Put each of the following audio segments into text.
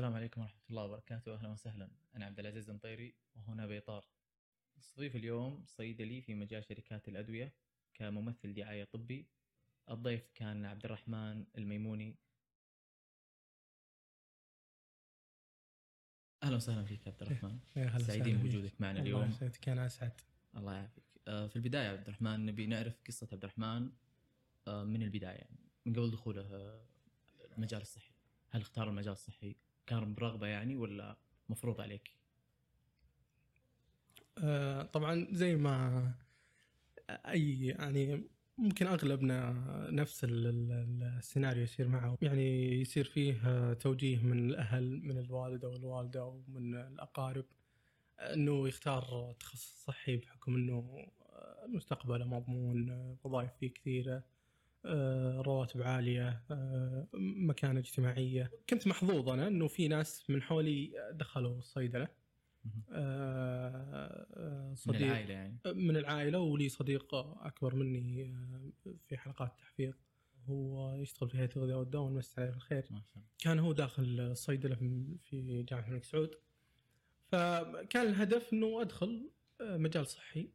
السلام عليكم ورحمة الله وبركاته. أهلا وسهلا. أنا عبد العزيز المطيري وهنا بيطار نستضيف اليوم صيدلي في مجال شركات الأدوية كممثل دعاية طبي. الضيف كان عبد الرحمن الميموني. أهلا وسهلا فيك عبد الرحمن. سعيدين بوجودك معنا الله اليوم. يسعدك. أنا أسعد. الله يعافيك. آه، في البداية عبد الرحمن نبي نعرف قصة عبد الرحمن آه، من البداية يعني من قبل دخوله آه، المجال الصحي. هل اختار المجال الصحي؟ كان برغبة يعني ولا مفروض عليك؟ آه، طبعا زي ما أي يعني ممكن أغلبنا نفس ال- ال- السيناريو يصير معه يعني يصير فيه توجيه من الأهل من الوالد أو الوالدة أو من الأقارب إنه يختار تخصص صحي بحكم إنه مستقبله مضمون وظائف فيه كثيرة رواتب عالية آه، مكانة اجتماعية. كنت محظوظ أنا إنه في ناس من حولي دخلوا الصيدلة. آه، آه، من صديق العائلة يعني؟ من العائلة ولي صديق أكبر مني آه، في حلقات التحفيظ هو يشتغل في هيئة الغذاء والدواء ونمسي عليه بالخير. كان هو داخل الصيدلة في- جامعة الملك سعود. فكان الهدف إنه أدخل آه، مجال صحي.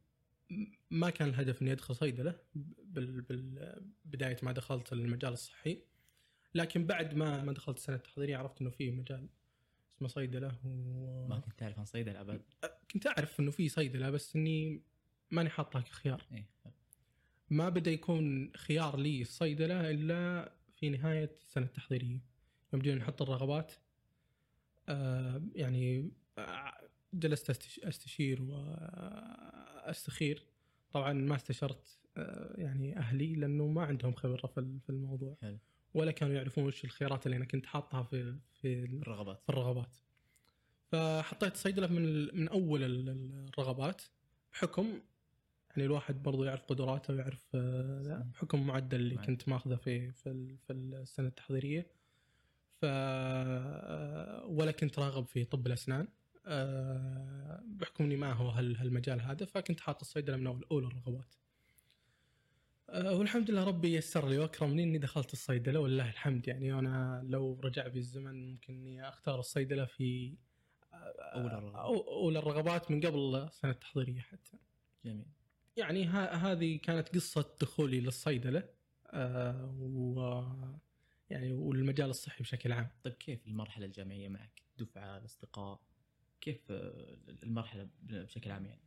ما كان الهدف إني أدخل صيدلة بداية ما دخلت المجال الصحي. لكن بعد ما ما دخلت السنة التحضيرية عرفت إنه في مجال اسمه صيدلة و... ما كنت تعرف عن صيدلة أبد؟ كنت أعرف إنه في صيدلة بس إني ماني حاطها كخيار. إيه. ما بدأ يكون خيار لي الصيدله إلا في نهاية السنة التحضيرية. يوم جينا نحط الرغبات آه يعني آه، جلست أستشير وأستخير. طبعا ما استشرت آه يعني أهلي لأنه ما عندهم خبرة في ال- في الموضوع. حلو. ولا كانوا يعرفون وش الخيارات اللي أنا كنت حاطها في في ال- الرغبات. في الرغبات. فحطيت صيدلة من من أول ال- ال- الرغبات. بحكم يعني الواحد برضو يعرف قدراته ويعرف آه،. بحكم اللي معدل. كنت ماخذه في في في السنة التحضيرية. ف آه، ولا كنت راغب في طب الأسنان. آه، بحكم اني ما هو هال- هالمجال هذا فكنت حاط الصيدله من اول الرغبات آه، والحمد لله ربي يسر لي وأكرمني إني دخلت الصيدلة ولله الحمد. يعني أنا لو رجع بي الزمن ممكن إني أختار الصيدلة في أول الرغبات. أو- أول الرغبات من قبل السنة التحضيريه حتى. جميل. يعني هذه كانت قصة دخولي للصيدلة آه، و يعني والمجال الصحي بشكل عام. طيب كيف المرحلة الجامعية معك؟ دفعة الأصدقاء؟ كيف آه، المرحلة بشكل عام يعني؟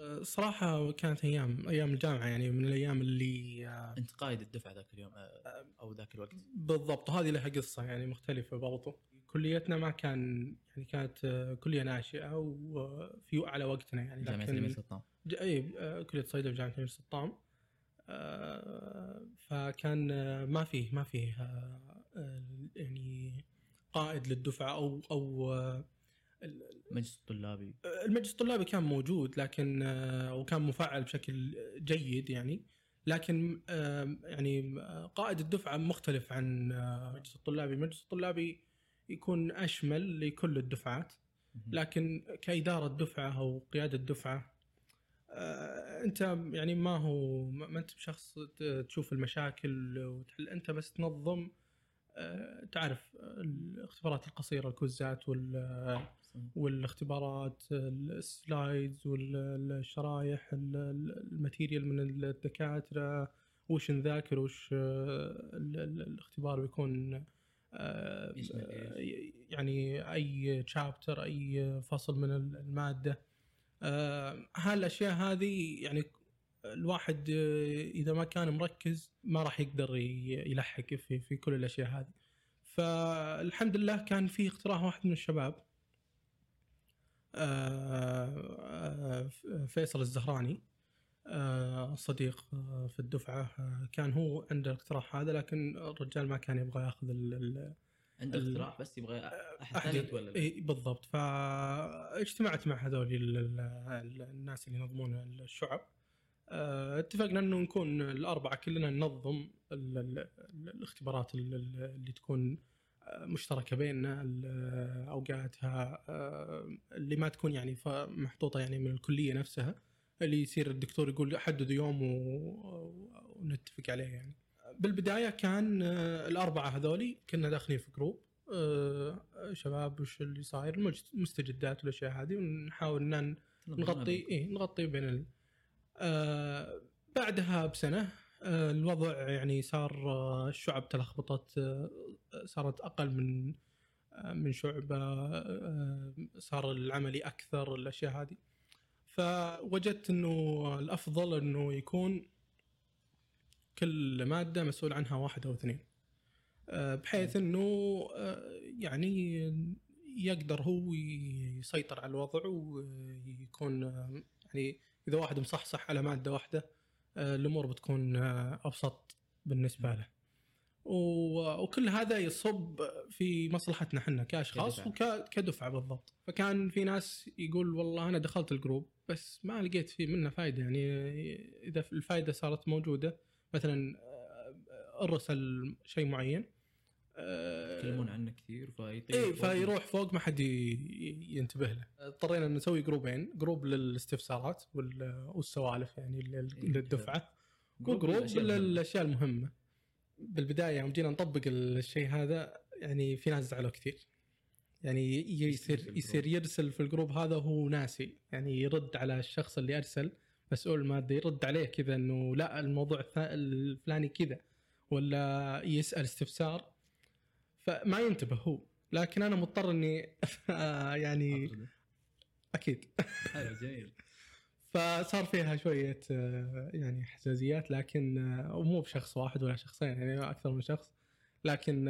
آه، صراحة كانت أيام أيام الجامعة يعني من الأيام اللي آه، أنت قائد الدفعة ذاك اليوم أو ذاك الوقت. بالضبط وهذه لها قصة يعني مختلفة برضو. كليتنا ما كان يعني كانت كلية ناشئة وفي على وقتنا يعني جامعة الأمير سلطان. ج- أي آه، كلية صيدلة بجامعة الامير سلطان. آه، فكان ما فيه ما فيه يعني قائد للدفعة أو أو آه، ال- مجلس الطلابي. المجلس الطلابي كان موجود لكن آه، وكان مفعل بشكل جيد يعني. لكن يعني آه، قائد الدفعة مختلف عن آه، المجلس الطلابي، المجلس الطلابي يكون أشمل لكل الدفعات. لكن كإدارة دفعه أو قيادة دفعه أنت يعني ما هو ما أنت بشخص تشوف المشاكل وتحل. أنت بس تنظم تعرف الاختبارات القصيرة الكويزات وال والاختبارات ال slides والشرايح ال- ال- ال material من الدكاترة وش نذاكر وش آه، ال- ال- الاختبار بيكون آه، إيش؟ يعني أي شابتر أي فصل من المادة. آه، هالأشياء هذه يعني الواحد آه، إذا ما كان مركز ما راح يقدر يلحق في في كل الأشياء هذه. فالحمد لله كان في اقتراح واحد من الشباب. آه، آه، فيصل الزهراني آه، صديق آه، في الدفعة آه، كان هو عنده الاقتراح هذا لكن الرجال ما كان يبغى ياخذ ال- عنده اقتراح بس يبغى أحد ثاني يتولى. إي بالضبط. فاجتمعت مع هذول ال- ال- ال- الناس اللي ينظمون الشعب. آه، اتفقنا إنه نكون الأربعة كلنا ننظم ال- ال- ال- الاختبارات ال- ال- اللي تكون آه، مشتركة بيننا أوقاتها آه، اللي ما تكون يعني محطوطة يعني من الكلية نفسها اللي يصير الدكتور يقول حددوا يوم ونتفق عليه يعني. بالبداية كان آه، الأربعة هذولي كنا داخلين في جروب آه، شباب وش اللي صاير المستجدات والأشياء هذه ونحاول إن نغطي اي نغطي بين ال... بعدها بسنة الوضع يعني صار آه الشعب تلخبطت آه صارت أقل من آه من شعبة آه صار العملي أكثر الأشياء هذه. فوجدت إنه الأفضل إنه يكون كل مادة مسؤول عنها واحد أو اثنين. آه، بحيث إنه آه، يعني يقدر هو يسيطر على الوضع ويكون آه، يعني إذا واحد مصحصح على مادة واحدة آه، الأمور بتكون آه، أبسط بالنسبة له. وكل هذا يصب في مصلحتنا إحنا كأشخاص. وكدفعه بالضبط. فكان في ناس يقول والله أنا دخلت الجروب بس ما لقيت فيه منه فائده يعني إذا الفائده صارت موجودة مثلا آه، أرسل شيء معين آه، يتكلمون عنه كثير فيطير إيه فوق. فيروح فوق ما حد ينتبه له. اضطرينا نسوي جروبين. group للاستفسارات وال- والسوالف يعني إيه، للدفعة. group و group. للأشياء المهمة. بالبداية يوم جينا نطبق الشيء هذا يعني في ناس زعلوا كثير. يعني يصير. يصير يرسل في ال group هذا وهو ناسي. يعني يرد على الشخص اللي أرسل مسؤول الماده يرد عليه كذا إنه لا الموضوع الفلاني كذا. ولا يسأل استفسار. فما ينتبه هو. لكن أنا مضطر إني يعني. أكيد. حلو جميل. فصار فيها شوية يعني حساسيات لكن ومو بشخص واحد ولا شخصين يعني أكثر من شخص. لكن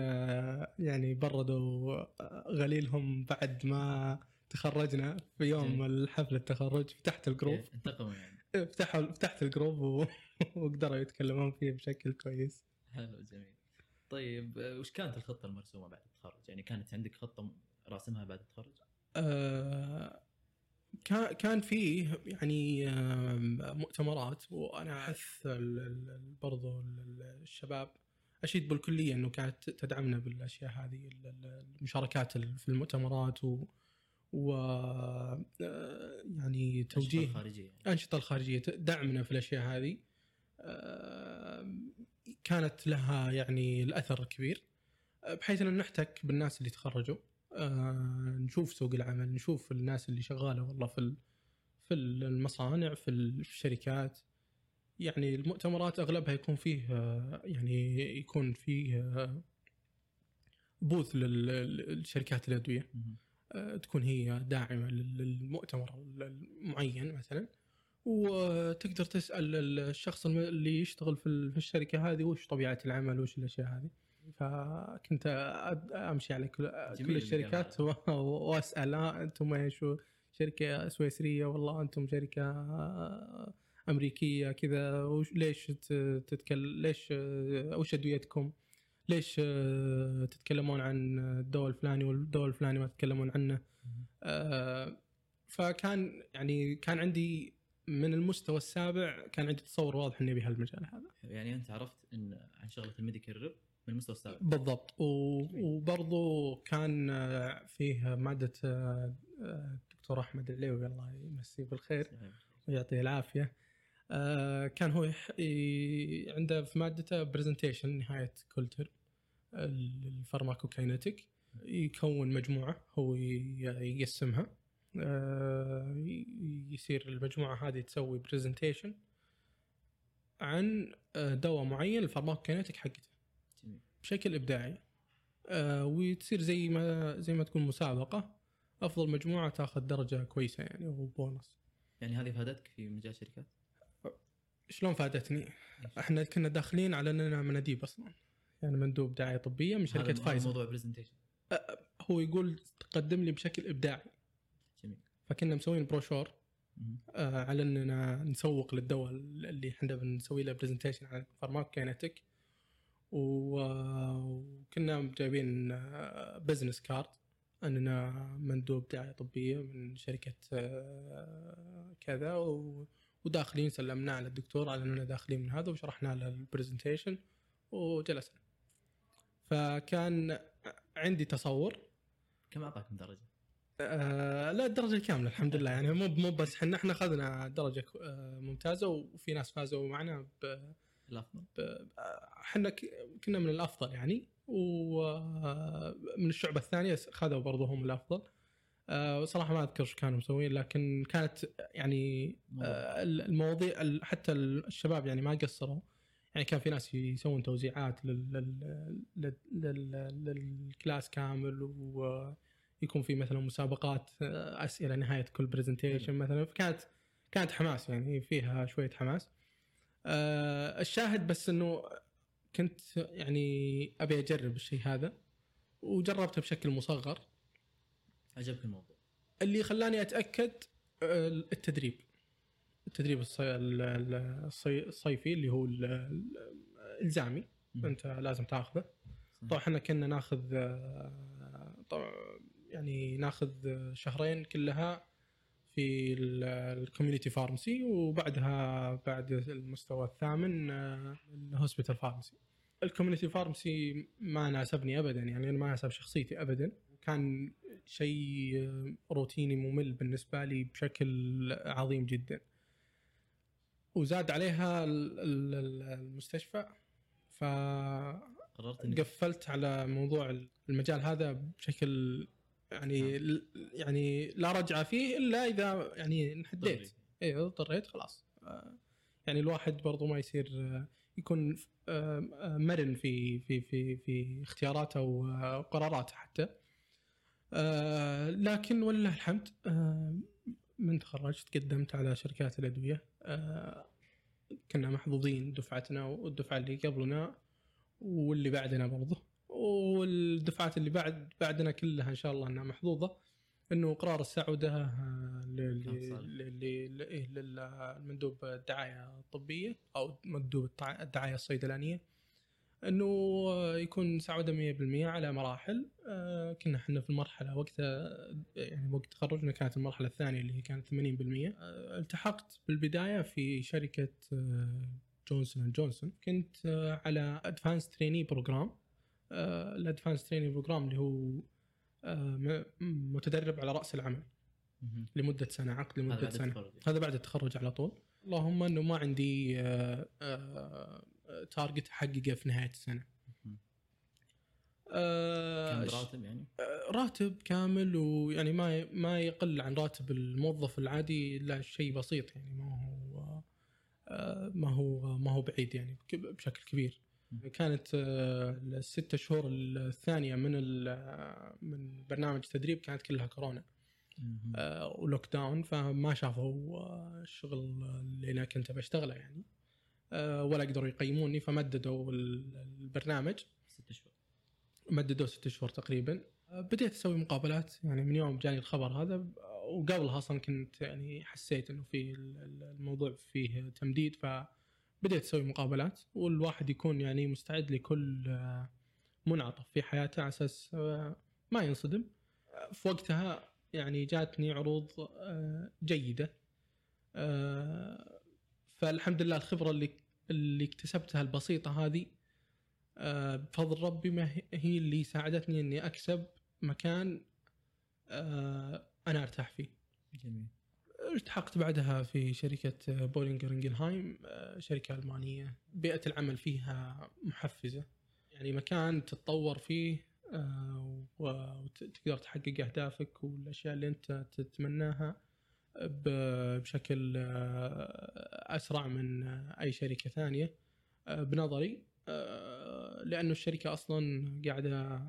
يعني بردوا غليلهم بعد ما تخرجنا في يوم. الحفل التخرج. فتحت ال group. إيه، انتقموا يعني. فتحوا فتحت الجروب وقدروا يتكلمون فيه بشكل كويس. حلو جميل. طيب آه، وش كانت الخطة المرسومة بعد التخرج؟ يعني كانت عندك خطة راسمها بعد التخرج؟ آه، كان كان فيه يعني آم، مؤتمرات وأنا أحث برضو ال- ال- الشباب أشيد بالكليه إنه كانت تدعمنا بالأشياء هذه ال- ال- المشاركات ال- في المؤتمرات و, و آه، يعني توجيه الخارجيه. الأنشطة الخارجية دعمنا في الأشياء هذه آه، كانت لها يعني الأثر الكبير بحيث أن نحتك بالناس اللي تخرجوا. آه، نشوف سوق العمل نشوف الناس اللي شغالة والله في في المصانع في ال- في الشركات. يعني المؤتمرات أغلبها يكون فيه آه، يعني يكون فيه آه، بوث للشركات. آه، تكون هي داعمة لل- للمؤتمر المعين مثلا. وتقدر تسأل الشخص اللي يشتغل في ال- في الشركة هذه وش طبيعة العمل وش الأشياء هذه. فكنت أمشي على كل, كل الشركات وأسأل آه، أنتم إيش؟ شركة سويسرية والله أنتم شركة آه، أمريكية كذا وش ليش تتكلم ليش آه، وش أدويتكم؟ ليش تتكلمون عن الدواء الفلاني والدواء الفلاني ما تتكلمون عنه؟ فكان يعني كان عندي من المستوى السابع كان عندي تصور واضح إني أبي هالمجال هذا. يعني أنت عرفت إن عن شغلة الميديكال ريب من المستوى السابق بالضبط. و- وبرضو كان آه، فيه مادة آه، آه، الدكتور أحمد العليوي الله يمسيه بالخير ويعطيه العافية. آه، كان هو يح... ي- عنده في مادته presentation نهاية كل ترم ال pharmacokinetic يكون مجموعة هو يقسمها. آه، يصير المجموعة هذه تسوي presentation عن آه، دواء معين ال pharmacokinetic حقته. بشكل إبداعي. آه، وتصير زي ما زي ما تكون مسابقة. أفضل مجموعة تاخذ درجة كويسة يعني وبونص. يعني هذه فادتك في مجال الشركات؟ شلون فادتني؟ إحنا كنا داخلين على إننا مناديب أصلا. يعني مندوب دعاية طبية من شركة فايزر موضوع presentation هو يقول تقدم لي بشكل إبداعي. فكنا مسوين بروشور. آه، على إننا نسوق للدواء اللي إحنا بنسوي له presentation على pharmacokinetic وكنا جايبين business card إننا مندوب دعاية طبية من شركة آه، كذا وداخلين سلمناه على الدكتور على إننا داخلين من هذا وشرحنا له ال presentation وجلسنا فكان عندي تصور كم أعطاك من درجة؟ آه لا الدرجة الكاملة الحمد لله. يعني مو مو بس إحنا إحنا اخذنا درجة آه ممتازة وفي ناس فازوا معنا ب الأفضل. آه، إحنا كنا من الأفضل يعني ومن الشعبة الثانية خذوا برضو هم الأفضل. آه، صراحة ما أذكر إيش كانوا مسوين لكن كانت يعني آه، المواضيع ال- حتى الشباب يعني ما قصروا. يعني كان في ناس يسوون توزيعات لل- لل- لل- لل- لل class كامل ويكون في مثلا مسابقات آه، اسئله نهاية كل presentation مثلا. فكانت كانت حماس يعني فيها شوية حماس. آه، الشاهد بس إنه كنت يعني أبي أجرب الشيء هذا وجربته بشكل مصغر. عجبك الموضوع؟ اللي خلاني أتأكد آه، التدريب. التدريب الصي... ال- ال- الصي... الصيفي اللي هو ال- ال- الالزامي مم. أنت لازم تأخذه. طبعا إحنا كنا ناخذ طبعا يعني ناخذ شهرين كلها في ال community pharmacy وبعدها بعد المستوى الثامن ال hospital pharmacy. ال community pharmacy ما ناسبني ابدا يعني أنا ما ناسب شخصيتي ابدا. كان شيء آه، روتيني ممل بالنسبة لي بشكل عظيم جدا. وزاد عليها ال- ال- ال- المستشفى ف قررت قفلت على موضوع المجال هذا بشكل يعني يعني لا رجعة فيه إلا إذا يعني انحديت. اي اضطريت خلاص. آه، يعني الواحد برضو ما يصير آه، يكون آه، مرن في في في في اختياراته وقراراته حتى. لكن ولله الحمد من تخرجت قدمت على شركات الأدوية. كنا محظوظين دفعتنا والدفعه اللي قبلنا واللي بعدنا برضه والدفعات اللي بعد بعدنا كلها إن شاء الله إنها محظوظة. إنه قرار السعودة آه، ل- كان ل- صالح. ل- ل- إيه، للمندوب الدعاية الطبية أو مندوب الدعاية الصيدلانية. إنه آه، يكون سعودة 100% على مراحل. آه، كنا إحنا في المرحلة وقتها يعني وقت تخرجنا كانت المرحلة الثانية اللي هي كانت 80% آه، التحقت بالبداية في شركة آه، Johnson and Johnson. كنت آه، على advanced trainee program ال advanced trainee program اللي هو آه، متدرب على رأس العمل. لمدة سنة عقد هذا لمدة بعد سنة التخرج. هذا بعد التخرج على طول اللهم إنه ما عندي آه، آه، target أحققه في نهاية السنة. آه، كم راتب يعني؟ آه، راتب كامل ويعني ما ما يقل عن راتب الموظف العادي الا شيء بسيط يعني ما هو آه، ما هو ما هو بعيد يعني بشكل كبير. كانت آه، الست شهور الثانية من ال- من برنامج التدريب كانت كلها كورونا. آه، ولوك داون فما شافوا آه، الشغل اللي أنا كنت بشتغله يعني. آه، ولا قدروا يقيموني فمددوا ال- البرنامج. ست شهور. مددوه ست شهور تقريبا. آه، بديت أسوي مقابلات يعني من يوم جاني الخبر هذا آه، وقبلها أصلا كنت يعني حسيت إنه في ال- ال- الموضوع فيه تمديد فبديت أسوي مقابلات والواحد يكون يعني مستعد لكل آه، منعطف في حياته على أساس آه، ما ينصدم. في وقتها يعني جاتني عروض آه، جيدة. فالحمد لله الخبرة اللي اللي اكتسبتها البسيطة هذه بفضل ربي ما هي- اللي ساعدتني إني أكسب مكان أنا أرتاح فيه. جميل. التحقت بعدها في شركة Boehringer Ingelheim آه، شركة ألمانية. بيئة العمل فيها محفزة. يعني مكان تتطور فيه آه، وتقدر تحقق أهدافك والأشياء اللي أنت تتمناها بشكل آه، أسرع من أي شركة ثانية. آه، بنظري لأنه الشركة أصلا قاعدة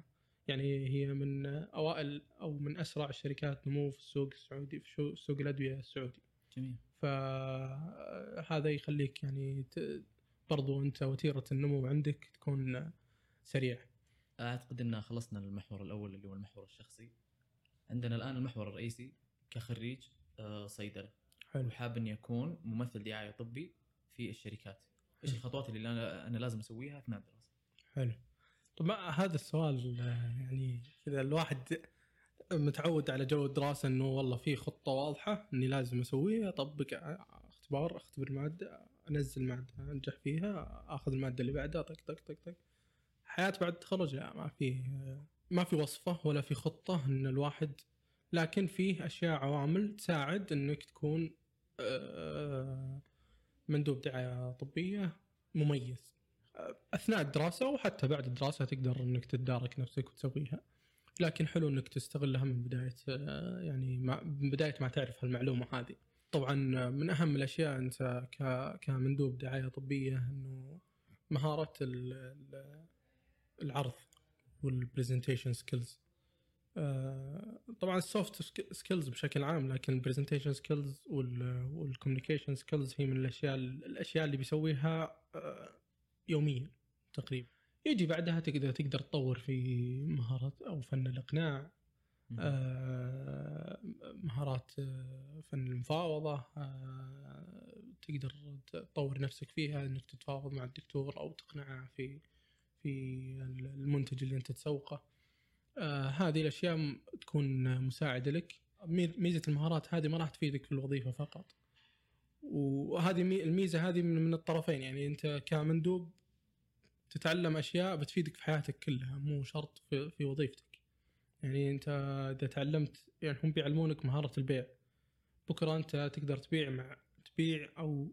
يعني هي من أوائل أو من أسرع الشركات نمو في السوق السعودي في سوق الأدوية السعودي. جميل. فهذا يخليك يعني برضو أنت وتيرة النمو عندك تكون سريع. أعتقد إن خلصنا المحور الأول اللي هو المحور الشخصي. عندنا الآن المحور الرئيسي كخريج آه، صيدلة. حلو. وحاب إني أكون ممثل دعاية طبي في الشركات. إيش الخطوات اللي أنا أنا لازم أسويها اثناء الدراسة؟ حلو. طب ما هذا السؤال يعني كذا الواحد متعود على جو الدراسة إنه والله في خطة واضحة إني لازم أسويها أطبق اختبار أختبر المادة أنزل مادة أنجح فيها أخذ المادة اللي بعدها طق طق طق طق. حياة بعد التخرج لا ما في ما في وصفة ولا في خطة إن الواحد لكن فيه أشياء عوامل تساعد إنك تكون آه، مندوب دعاية طبية مميز. أثناء الدراسة وحتى بعد الدراسة تقدر إنك تتدارك نفسك وتسويها. لكن حلو إنك تستغلها من بداية آه، يعني من بداية ما تعرف المعلومه هذه. طبعا من أهم الأشياء أنت كمندوب دعاية طبية إنه مهارة ال- ال- العرض وال presentation skills طبعا ال soft skills بشكل عام لكن ال presentation skills وال communication skills هي من الأشياء الأشياء اللي بيسويها آه، يوميا تقريبا. يجي بعدها تقدر تقدر تطور في مهارة أو فن الإقناع. آه، مهارات آه، فن المفاوضة آه، تقدر تطور نفسك فيها إنك تتفاوض مع الدكتور أو تقنعه في في المنتج اللي أنت تسوقه. آه، هذه الأشياء تكون مساعدة لك. مي- ميزة المهارات هذه ما راح تفيدك في الوظيفة فقط. وهذه مي- الميزة هذه من من الطرفين يعني أنت كمندوب تتعلم أشياء بتفيدك في حياتك كلها مو شرط في, في وظيفتك. يعني أنت إذا تعلمت يعني هم بيعلمونك مهارة البيع. بكرة أنت تقدر تبيع مع تبيع أو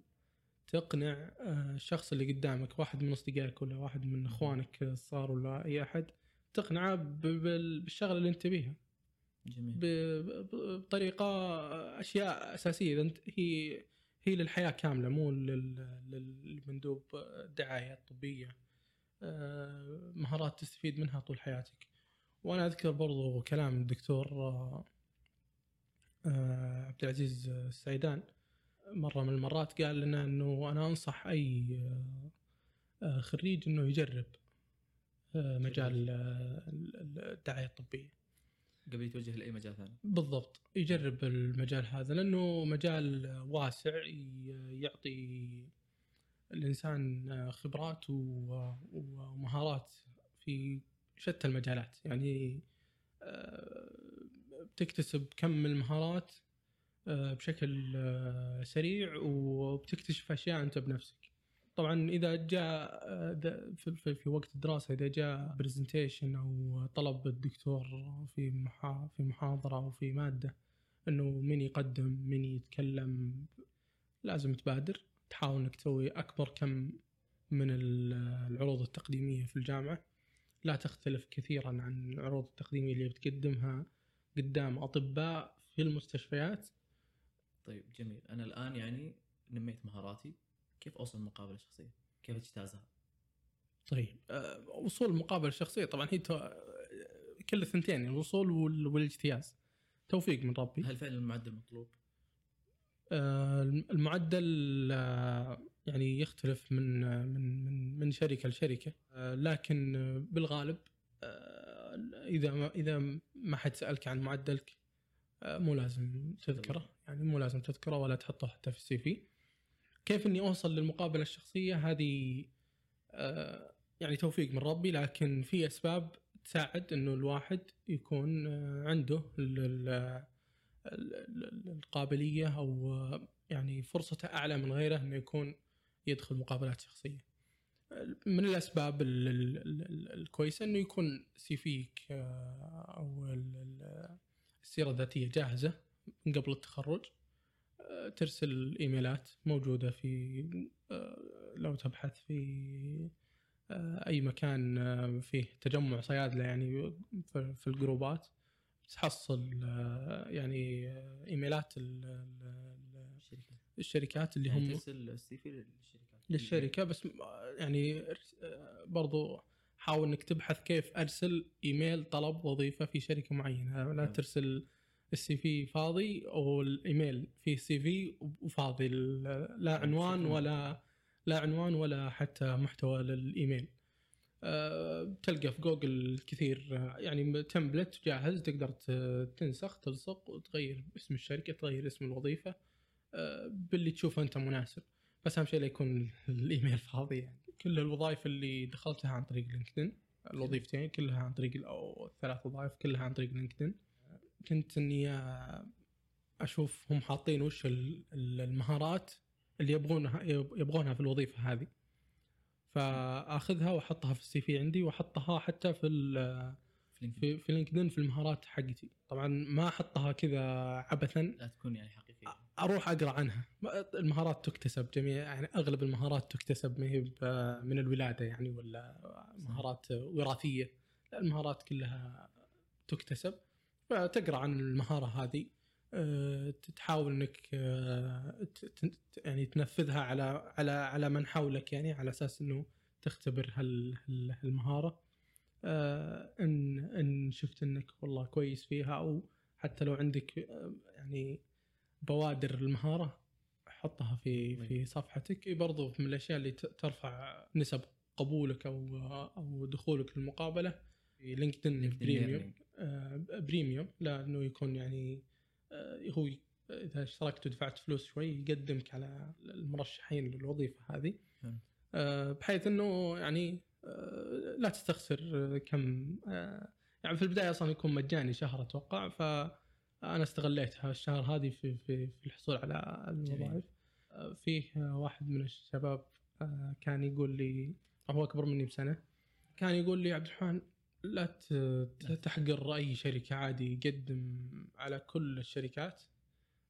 تقنع آه، الشخص اللي قدامك واحد من أصدقائك ولا واحد من إخوانك الصغار ولا أي أحد تقنعه بالشغله اللي أنت بيها. جميل. بطريقة أشياء أساسية. إذا أنت هي هي للحياة كاملة مو لل- للمندوب الدعايه الطبيه مهارات تستفيد منها طول حياتك. وأنا أذكر برضو كلام الدكتور آه، آه، عبد العزيز السعيدان مرة من المرات قال لنا إنه أنا أنصح أي آه، آه، خريج إنه يجرب آه، مجال آه، الدعاية الطبية. قبل يتوجه لأي مجال ثاني. بالضبط يجرب المجال هذا لأنه مجال واسع يعطي الإنسان خبرات و- ومهارات في شتى المجالات. يعني آه، بتكتسب كم المهارات آه، بشكل آه، سريع وبتكتشف أشياء أنت بنفسك. طبعا إذا جاء آه، في- وقت الدراسة إذا جاء برزنتيشن أو طلب الدكتور في في محاضرة أو في مادة إنه من يقدم من يتكلم لازم تبادر. تحاول إنك تسوي أكبر كم من ال- العروض التقديمية في الجامعة لا تختلف كثيرا عن العروض التقديمية اللي بتقدمها قدام أطباء في المستشفيات طيب جميل أنا الآن يعني نميت مهاراتي كيف أوصل المقابله الشخصية؟ كيف أجتازها؟ طيب آه، وصول المقابلة الشخصية طبعا هي تو- كل الثنتين الوصول وال- والإجتياز توفيق من ربي هل فعلا المعدل مطلوب؟ آه، المعدل آه، يعني يختلف من من من من شركة لشركة. آه، لكن بالغالب إذا ما إذا ما حد سألك عن معدلك مو لازم تذكره. يعني مو لازم تذكره ولا تحطه حتى في السي في. كيف إني أوصل للمقابلة الشخصية؟ هذه يعني توفيق من ربي لكن في أسباب تساعد إنه الواحد يكون عنده القابلية أو يعني فرصته أعلى من غيره إنه يكون يدخل مقابلات شخصية. من الأسباب ال- ال- ال- الكويسة إنه يكون سي فيك آه، أو ال- ال- السيرة الذاتية جاهزة من قبل التخرج آه، ترسل ايميلات موجودة في آه، لو تبحث في أي مكان فيه تجمع صيادلة يعني في الجروبات تحصل آه، يعني آه، إيميلات ال- ال- الشركة الشركات اللي يعني هم ترسل ال CV للشركات. للشركة بس آه، يعني برضو حاول إنك تبحث كيف أرسل إيميل طلب وظيفة في شركة معينة. لا نعم. ترسل ال CV فاضي أو الإيميل فيه CV وفاضي. لا عنوان بشكل ولا لا عنوان ولا حتى محتوى للإيميل. آه، بتلقى في جوجل كثير يعني template جاهز تقدر تنسخ تلصق وتغير اسم الشركة تغير اسم الوظيفة آه، باللي تشوفه أنت مناسب. بس أهم شيء لا يكون الإيميل فاضي يعني كل الوظائف اللي دخلتها عن طريق LinkedIn الوظيفتين كلها عن طريق أو الثلاث وظائف كلها عن طريق LinkedIn. كنت إني أشوف هم حاطين وش ال- ال- المهارات اللي يبغونها يبغونها في الوظيفة هذه. فاخذها واحطها في السي في عندي واحطها حتى في في في لينكدين في المهارات حقتي. طبعا ما أحطها كذا عبثا. لا تكون يعني حقيقية. أروح أقرأ عنها. المهارات تكتسب جميع يعني أغلب المهارات تكتسب ما هي من الولادة يعني ولا مهارات وراثية. لا المهارات كلها تكتسب. فتقرأ عن المهارة هذه. تحاول إنك آه، يعني تنفذها على على على من حولك يعني على أساس إنه تختبر هال هال- هالمهارة. آه، إن إن شفت إنك والله كويس فيها أو حتى لو عندك آه، يعني بوادر المهارة حطها في في صفحتك. برضو من الأشياء اللي ترفع نسب قبولك أو أو دخولك للمقابلة في LinkedIn Premium. آه، بريميوم. لأنه يكون يعني آه، هو ي- إذا اشتركت ودفعت فلوس شوي يقدمك على المرشحين للوظيفة هذه. حلو. آه، بحيث إنه يعني آه، لا تستخسر آه، كم آه، يعني في البداية أصلا يكون مجاني شهر أتوقع فأنا استغليتها الشهر هذه في في في الحصول على الوظائف آه، فيه آه، واحد من الشباب آه، كان يقول لي هو أكبر مني بسنة كان يقول لي عبد الرحمن لا تحقر اي شركة عادي قدم على كل الشركات.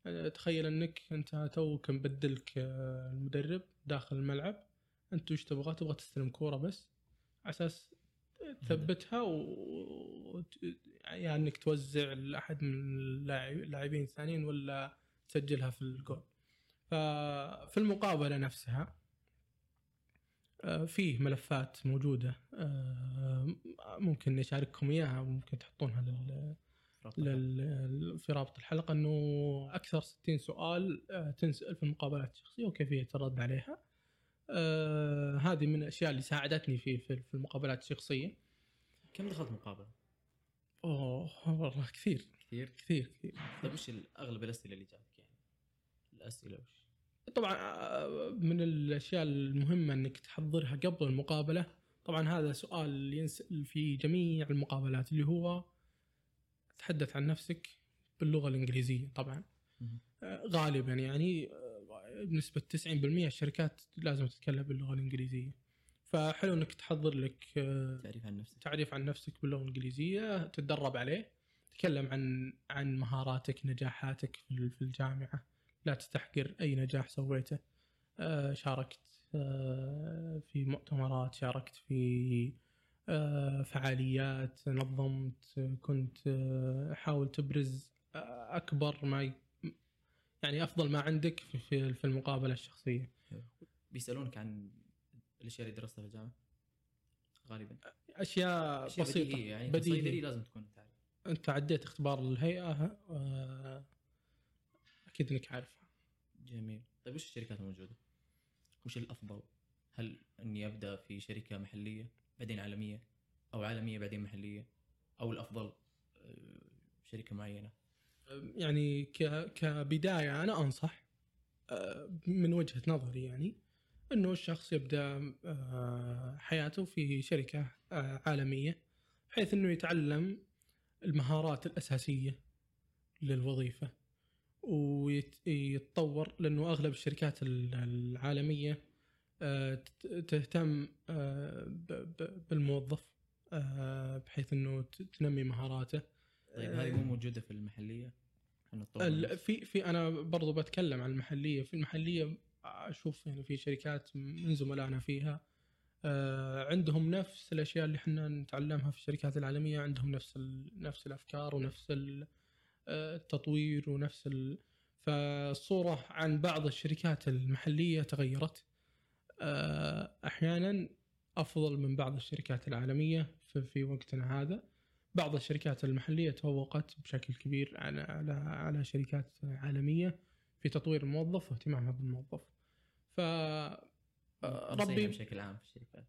أه، تخيل أنك أنت توك مبدلك أه، المدرب داخل الملعب. أنت وش تبغى؟ تبغى تستلم كورة بس. على أساس تثبتها و يعني أنك توزع لأحد من اللاعب- اللاعبين الثانيين ولا تسجلها في الجول. ففي المقابلة نفسها فيه ملفات موجودة آه، ممكن نشارككم إياها ممكن تحطونها لل لل- في رابط الحلقة إنه أكثر 60 سؤال آه، تنسأل في المقابلات الشخصية وكيفية الرد عليها. آه، هذه من الأشياء اللي ساعدتني في في المقابلات الشخصية. كم دخلت مقابلة؟ أوه والله كثير كثير كثير كثير. طيب وش ال- أغلب الأسئلة اللي جاتك يعني؟ الأسئلة وش؟ طبعا آه، من الأشياء المهمة إنك تحضرها قبل المقابلة. طبعا هذا سؤال ينسأل في جميع المقابلات اللي هو تحدث عن نفسك باللغة الإنجليزية طبعا. آه، غالبا يعني آه، بنسبة 90% الشركات لازم تتكلم باللغة الإنجليزية. فحلو إنك تحضر لك تعريف عن نفسك. تعريف عن نفسك باللغة الإنجليزية تتدرب عليه تكلم عن عن مهاراتك نجاحاتك في الجامعة. لا تستحقر أي نجاح سويته. آه، شاركت آه، في مؤتمرات شاركت في آه، فعاليات نظمت كنت آه، حاول تبرز آه، أكبر ما ي- يعني أفضل ما عندك في- في في المقابلة الشخصية. بيسألونك عن الأشياء اللي درستها في الجامعة؟ غالبا. أشياء أشياء بسيطة. يعني بديهية. صيدلي لازم تكون تعرف. أنت عديت اختبار الهيئة آه، أكيد إنك عارفها جميل طيب وش الشركات الموجودة؟ وش الأفضل؟ هل إني أبدأ في شركة محلية بعدين عالمية أو عالمية بعدين محلية أو الأفضل آه، شركة معينة؟ يعني ك- كبداية أنا أنصح آه، من وجهة نظري يعني إنه الشخص يبدأ آه، حياته في شركة عالمية بحيث إنه يتعلم المهارات الأساسية للوظيفة ويتطور لأنه أغلب الشركات ال- العالمية آه، تهتم آه، بالموظف آه، بحيث إنه تنمي مهاراته. طيب هذه مو موجودة في المحلية؟ في في أنا برضو بتكلم عن المحلية. في المحلية أشوف يعني في شركات من زملائنا فيها عندهم نفس الأشياء اللي إحنا نتعلمها في الشركات العالمية عندهم نفس نفس الأفكار ونفس ال- التطوير ونفس ال... فالصورة عن بعض الشركات المحلية تغيرت. آه، أحيانا أفضل من بعض الشركات العالمية في, وقتنا هذا. بعض الشركات المحلية تفوقت بشكل كبير على على على شركات عالمية في تطوير الموظف واهتمامها بالموظف. ف آه، ربي بشكل عام في الشركات.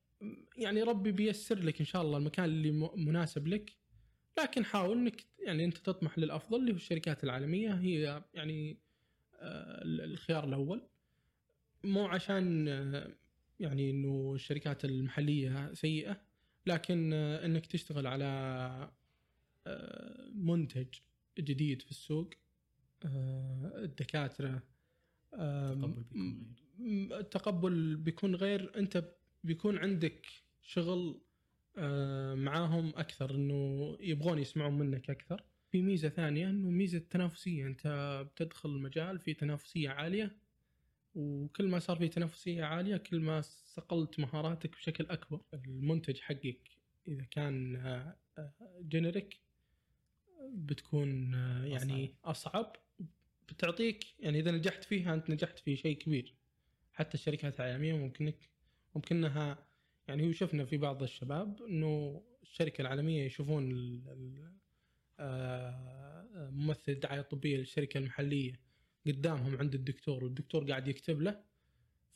يعني ربي بيسر لك إن شاء الله المكان اللي مناسب لك. لكن حاول إنك يعني أنت تطمح للأفضل اللي هو الشركات العالمية. هي يعني آه، الخيار الأول. مو عشان آه، يعني إنه الشركات المحلية سيئة لكن آه، إنك تشتغل على منتج جديد في السوق. الدكاترة آه، تقبل بيكون غير. التقبل بيكون غير. أنت بيكون عندك شغل معاهم أكثر إنه يبغون يسمعون منك أكثر. في ميزة ثانية إنه ميزة تنافسية. أنت بتدخل المجال في تنافسية عالية وكل ما صار في تنافسية عالية كل ما صقلت مهاراتك بشكل أكبر. المنتج حقك إذا كان جينيريك بتكون آه، يعني أصعب. بتعطيك يعني إذا نجحت فيها أنت نجحت في شيء كبير. حتى الشركات العالمية ممكنك ممكنها يعني هو شفنا في بعض الشباب إنه الشركة العالمية يشوفون آه، ممثل الدعايه الطبيه للشركة المحلية قدامهم عند الدكتور والدكتور قاعد يكتب له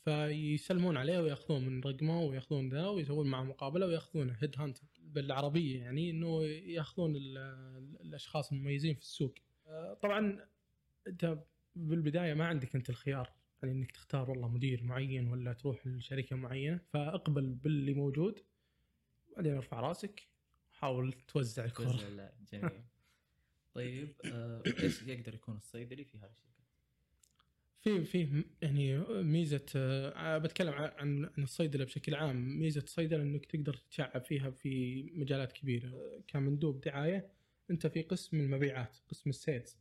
فيسلمون عليه ويأخذون من رقمه ويأخذون ذا ويسوون معه مقابلة وياخذونه head hunter بالعربية يعني إنه يأخذون الأشخاص المميزين في السوق. آه، طبعا أنت بالبداية ما عندك أنت الخيار يعني إنك تختار والله مدير معين ولا تروح لشركة معينة فأقبل باللي موجود بعدين أرفع رأسك حاول توزع الكرة. جميل. طيب آه، إيش يقدر يكون الصيدلي في هذه الشركة؟ في في يعني ميزة أه بتكلم عن عن الصيدله بشكل عام ميزة الصيدله إنك تقدر تتشعب فيها في مجالات كبيرة كمندوب دعاية أنت في قسم المبيعات قسم ال sales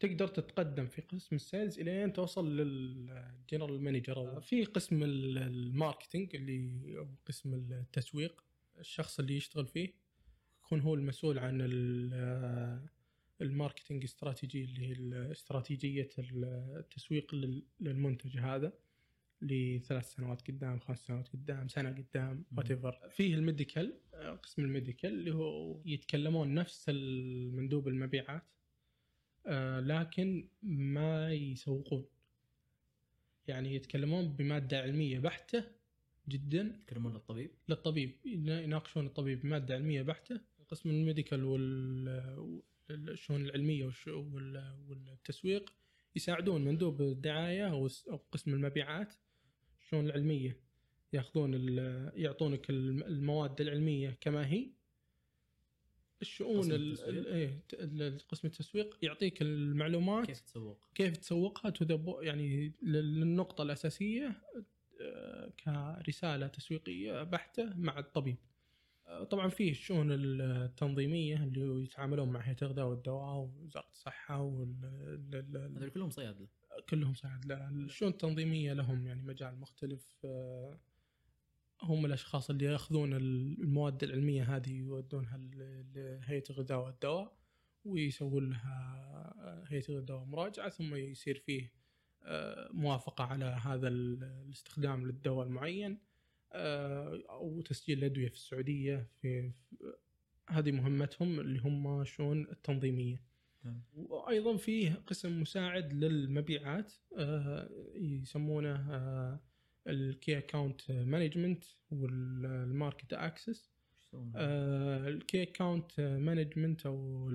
تقدر تتقدم في قسم ال sales الين توصل لل general manager في قسم ال marketing اللي أو قسم التسويق. الشخص اللي يشتغل فيه يكون هو المسؤول عن ال marketing strategy اللي هي استراتيجية التسويق للمنتج هذا لثلاث سنوات قدام خمس سنوات قدام سنة قدام وات فيه ال medical قسم ال medical اللي هو يتكلمون نفس المندوب المبيعات. آه، لكن ما يسوقون. يعني يتكلمون بمادة علمية بحتة جدا. يتكلمون للطبيب؟ للطبيب. يناقشون الطبيب بمادة علمية بحتة. قسم الميديكال وال الشؤون العلمية والتسويق. يساعدون مندوب الدعاية أو قسم المبيعات الشؤون العلمية ياخذون يعطونك المواد العلمية كما هي. الشؤون إيه قسم التسويق يعطيك المعلومات كيف تسوق؟ كيف تسوقها يعني للنقطة الأساسية آه، كرسالة تسويقية بحتة مع الطبيب. طبعا فيه الشؤون التنظيمية اللي يتعاملون مع هيئه الغذاء والدواء ووزاره الصحة وال كلهم صيادلة. كلهم صيادلة. الشؤون التنظيمية لهم يعني مجال مختلف آه، هم الأشخاص اللي يأخذون المواد العلمية هذه يودونها لهيئه الغذاء والدواء ويسوون لها هيئة الغذاء مراجعه ثم يصير فيه آه، موافقة على هذا الاستخدام للدواء المعين آه، أو تسجيل الأدوية في السعودية في هذه مهمتهم اللي هم الشؤون التنظيمية. وأيضا فيه قسم مساعد للمبيعات آه، يسمونه ال key account management وال market access. ال key account management أو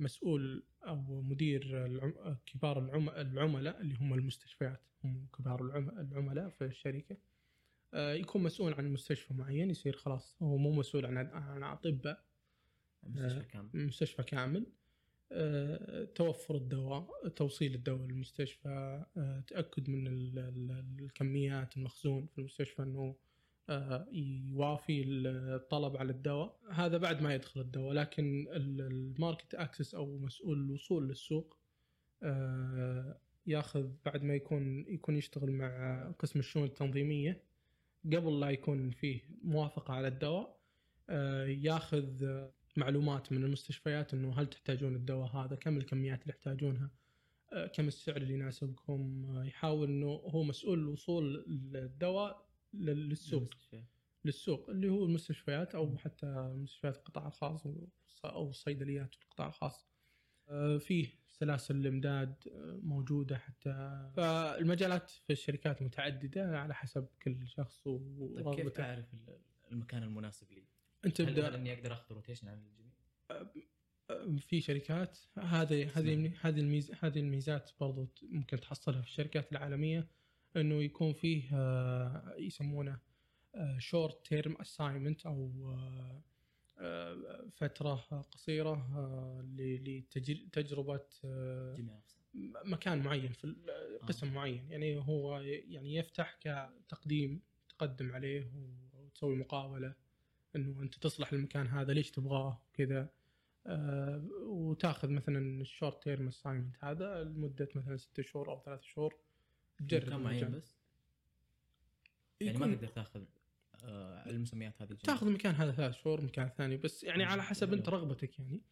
المسؤول أو مدير كبار العملاء اللي هم المستشفيات. هم كبار العملاء في الشركة. آه، يكون مسؤول عن مستشفى معين يصير خلاص هو مو مسؤول عن عن أطباء. مستشفى كامل. مستشفى كامل. آه، توفر الدواء توصيل الدواء للمستشفى آه، تأكد من الكميات المخزون في المستشفى إنه يوافي الطلب على الدواء. هذا بعد ما يدخل الدواء لكن الماركت أكسس أو مسؤول الوصول للسوق ياخذ بعد ما يكون يكون يشتغل مع قسم الشؤون التنظيمية. قبل لا يكون فيه موافقة على الدواء آه، ياخذ معلومات من المستشفيات إنه هل تحتاجون الدواء هذا؟ كم الكميات اللي يحتاجونها؟ آه، كم السعر اللي يناسبكم؟ آه، يحاول إنه هو مسؤول الوصول الدواء للسوق. للسوق اللي هو المستشفيات أو حتى مستشفيات القطاع الخاص أو الصيدليات في القطاع الخاص. فيه سلاسل الإمداد موجودة حتى. فالمجالات في الشركات متعددة على حسب كل شخص ورغبته طيب كيف اعرف المكان المناسب لي؟ أنت تبدا إني أقدر أخذ rotation عن الجميع؟ في شركات. هذه هذه هذه الميز هذه الميزات برضو ممكن تحصلها في الشركات العالمية إنه يكون فيه آه، يسمونه short term assignment أو آه، فترة قصيرة آه، لتجربه آه، مكان معين في قسم آه. معين. يعني هو يعني يفتح كتقديم تقدم عليه وتسوي مقابلة. إنه أنت تصلح للمكان هذا ليش تبغاه كذا آه، وتاخذ مثلا ال short term assignment هذا لمدة مثلا ست شهور أو ثلاث شهور تجرب مكان معين. بس يعني ما تقدر تاخذ آه المسميات هذه. تاخذ مكان هذا ثلاث شهور مكان ثاني بس يعني على حسب. أنت رغبتك يعني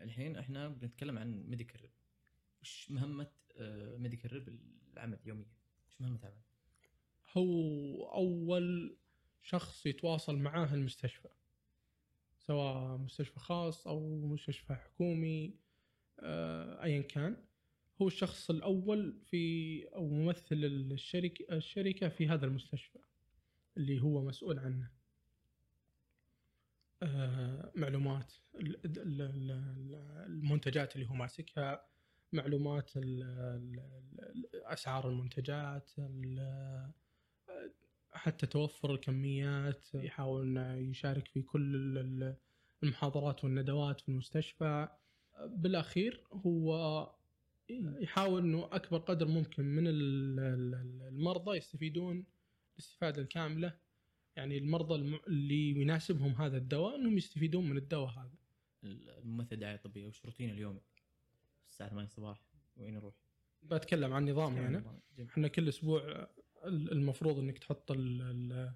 الحين إحنا بنتكلم عن medical rep وش مهمة آه medical rep العمل يوميا؟ وش مهمة عمل؟ هو أول شخص يتواصل معاه المستشفى سواء مستشفى خاص أو مستشفى حكومي آه، ايا كان. هو الشخص الأول في أو ممثل الشركة الشركة في هذا المستشفى اللي هو مسؤول عنه. آه، معلومات ال- ال- ال- المنتجات اللي هو ماسكها معلومات أسعار المنتجات ال- حتى توفر الكميات يحاول إنه يشارك في كل ال- ال- المحاضرات والندوات في المستشفى بالأخير هو يحاول إنه أكبر قدر ممكن من ال- ال- المرضى يستفيدون الاستفادة الكاملة يعني المرضى الم- اللي يناسبهم هذا الدواء إنهم يستفيدون من الدواء هذا الممثل دعاية طبية وش روتين اليومي؟ الساعة 8 الصباح وين يروح؟ بتكلم عن نظامي أنا. إحنا كل أسبوع المفروض إنك تحط ال- ال-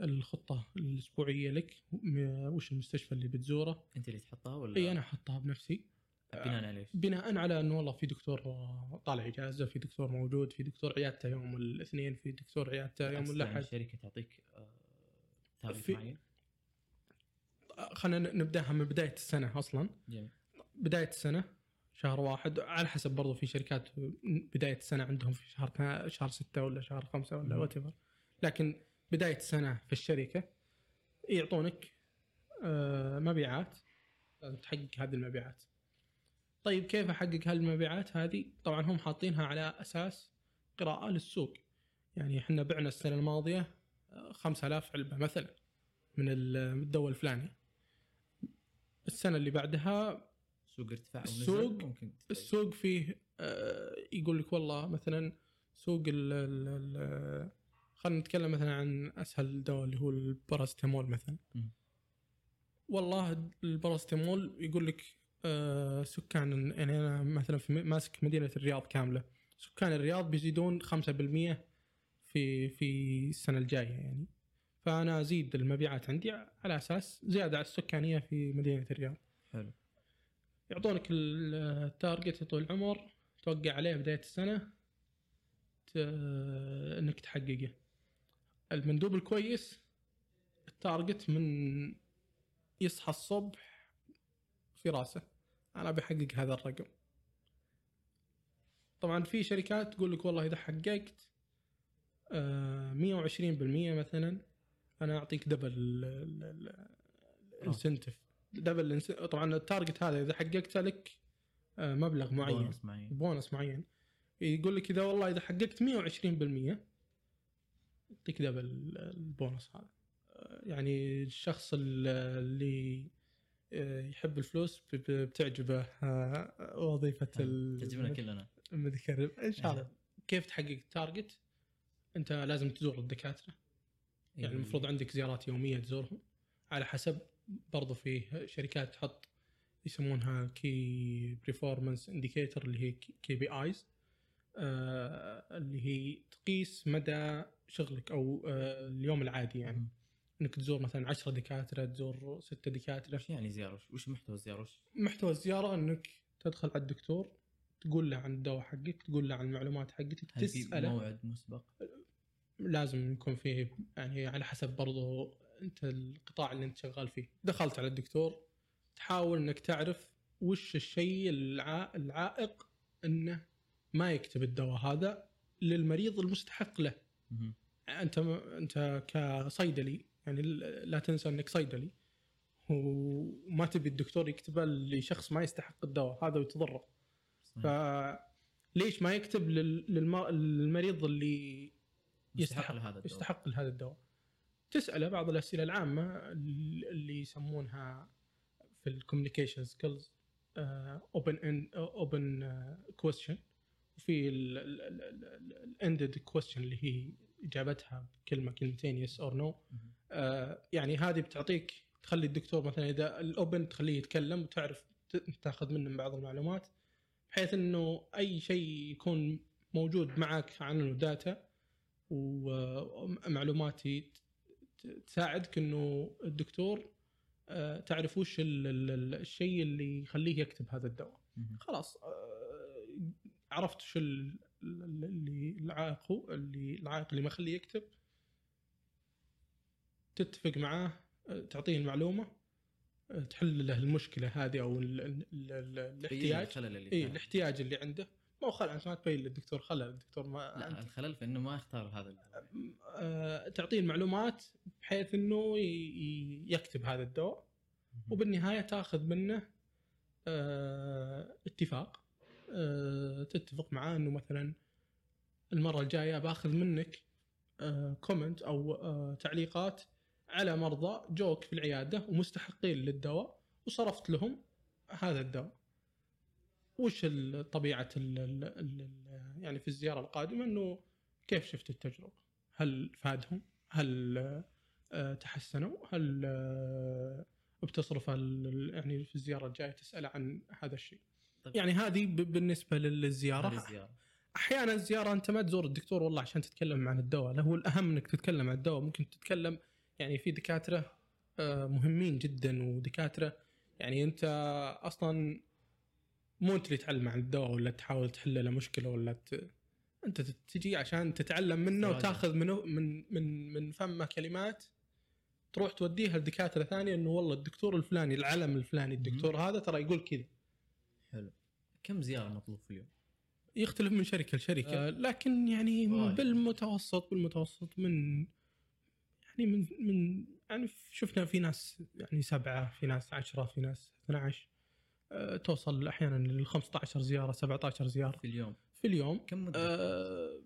الخطة الأسبوعية لك. وش المستشفى اللي بتزوره؟ أنت اللي تحطها ولا؟ إي أنا أحطها بنفسي. بناء على إيش؟ بناء على إنه والله في دكتور طالع إجازة في دكتور موجود في دكتور عيادته يوم الاثنين في دكتور عيادته يوم أقصد يعني الاحد الشركة تعطيك آه، في- معين؟ خلينا نبدأها من بداية السنة أصلا. جميل. بداية السنة. شهر واحد على حسب برضو في شركات بداية السنة عندهم في شهر شهر ستة ولا شهر خمسة ولا. وات لكن بداية السنة في الشركة يعطونك آه، مبيعات. لازم تحقق هذه المبيعات. طيب كيف أحقق هالمبيعات هذه طبعا هم حاطينها على أساس قراءة للسوق. يعني إحنا بعنا السنة الماضية آه، 5000 علبة مثلا من ال- من الدواء الفلاني السنة اللي بعدها سوق ارتفاع ونزل السوق- ممكن تتغير. السوق فيه آه، يقول لك والله مثلا سوق ال خلينا نتكلم مثلا عن أسهل دواء اللي هو الباراستامول مثلا. والله الباراستامول يقول لك آه، سكان يعني أنا مثلا في ماسك مدينة الرياض كاملة. سكان الرياض بيزيدون 5% في في السنة الجاية يعني. فأنا أزيد المبيعات عندي على أساس زيادة على السكانية في مدينة الرياض. حلو. يعطونك ال- target يا طويل العمر توقع عليه بداية السنة ت- إنك تحققه. المندوب الكويس ال target من يصحى الصبح في راسه. أنا بحقق هذا الرقم. طبعا في شركات تقول لك والله إذا حققت آه، 120% مثلا أنا أعطيك double ال incentive double طبعا ال target هذا إذا حققته لك آه، مبلغ معين. بونص معين. بونص معين. يقول لك إذا والله إذا حققت 120% يعطيك دبل البونص هذا. آه، يعني الشخص ال- اللي آه، يحب الفلوس بتعجبه وظيفة ال- تعجبنا كلنا. المذكر. ان شاء الله كيف تحقق ال target أنت لازم تزور الدكاترة. يعني إيه. المفروض عندك زيارات يومية تزورهم. على حسب برضو في شركات تحط يسمونها key performance indicator اللي هي KPIs اللي هي تقيس مدى شغلك أو آه، اليوم العادي يعني. إنك تزور مثلا 10 دكاترة تزور ستة دكاترة. وش يعني زيارة؟ وش- محتوى الزيارة؟ محتوى الزيارة إنك تدخل على الدكتور تقول له عن الدواء حقك تقول له عن المعلومات حقتك تسأله. موعد مسبق؟ لازم يكون فيه يعني على حسب برضو انت القطاع اللي انت شغال فيه دخلت على الدكتور تحاول انك تعرف وش الشيء الع- العائق انه ما يكتب الدواء هذا للمريض المستحق له. انت انت كصيدلي يعني لا تنسى انك صيدلي وما تبي الدكتور يكتبه لشخص ما يستحق الدواء هذا ويتضرر. فليش ما يكتب لل- للم- للمريض اللي يستحق لهذا الدواء. يستحق لهذا الدواء تسأله بعض الأسئلة العامة اللي يسمونها في ال communication skills open ان open question وفي ال ended question اللي هي إجابتها بكلمة كلمتين yes or no. يعني هذه بتعطيك تخلي الدكتور مثلا إذا ال open تخليه يتكلم وتعرف تاخذ منهم بعض المعلومات بحيث إنه أي شيء يكون موجود معك عنه داتا ومعلومات ت- تساعدك إنه الدكتور آه، تعرف وش ال- ال- ال- الشيء اللي يخليه يكتب هذا الدواء. خلاص آه، عرفت شو ال- ال- اللي العائق هو اللي العائق اللي ما يخليه يكتب تتفق معاه آه، تعطيه المعلومة تحل له المشكلة هذه أو ال- ال- ال- الاحتياج الخلل اللي اي كان. الاحتياج اللي عنده ما هو خلل أنت ما تبين للدكتور خلل الدكتور ما لا الخلل في إنه ما اختار هذا. آه، تعطيه المعلومات بحيث إنه يكتب هذا الدواء. وبالنهاية تأخذ منه آه، اتفاق آه، تتفق معاه إنه مثلا المرة الجاية بأخذ منك كومنت أو آه، تعليقات على مرضى جوك في العيادة ومستحقين للدواء وصرفت لهم هذا الدواء. وش طبيعة ال ال ال يعني في الزيارة القادمة إنه كيف شفت التجربة؟ هل فادهم؟ هل آه، تحسنوا؟ هل آه، بتصرف يعني في الزيارة الجاية تسأل عن هذا الشيء؟ طيب. يعني هذه بالنسبة للزيارة هذه الزيارة أحيانا الزيارة أنت ما تزور الدكتور والله عشان تتكلم عن الدواء هو الأهم إنك تتكلم عن الدواء ممكن تتكلم يعني في دكاترة آه، مهمين جدا ودكاترة يعني أنت أصلا مو أنت اللي تعلم عن الدواء ولا تحاول تحل له مشكلة ولا ت... أنت تجي عشان تتعلم منه. وتاخذ منه من من من فمه كلمات تروح توديها لدكاترة ثانية إنه والله الدكتور الفلاني العلم الفلاني الدكتور هذا ترى يقول كذا حلو كم زيارة مطلوب في اليوم؟ يختلف من شركة لشركة لكن يعني وايد. بالمتوسط بالمتوسط من يعني من من يعني شفنا في ناس يعني سبعة في ناس عشرة في ناس 12 أه توصل أحيانا لل 15 زيارة 17 زيارة في اليوم. في اليوم. كم مدة؟ أه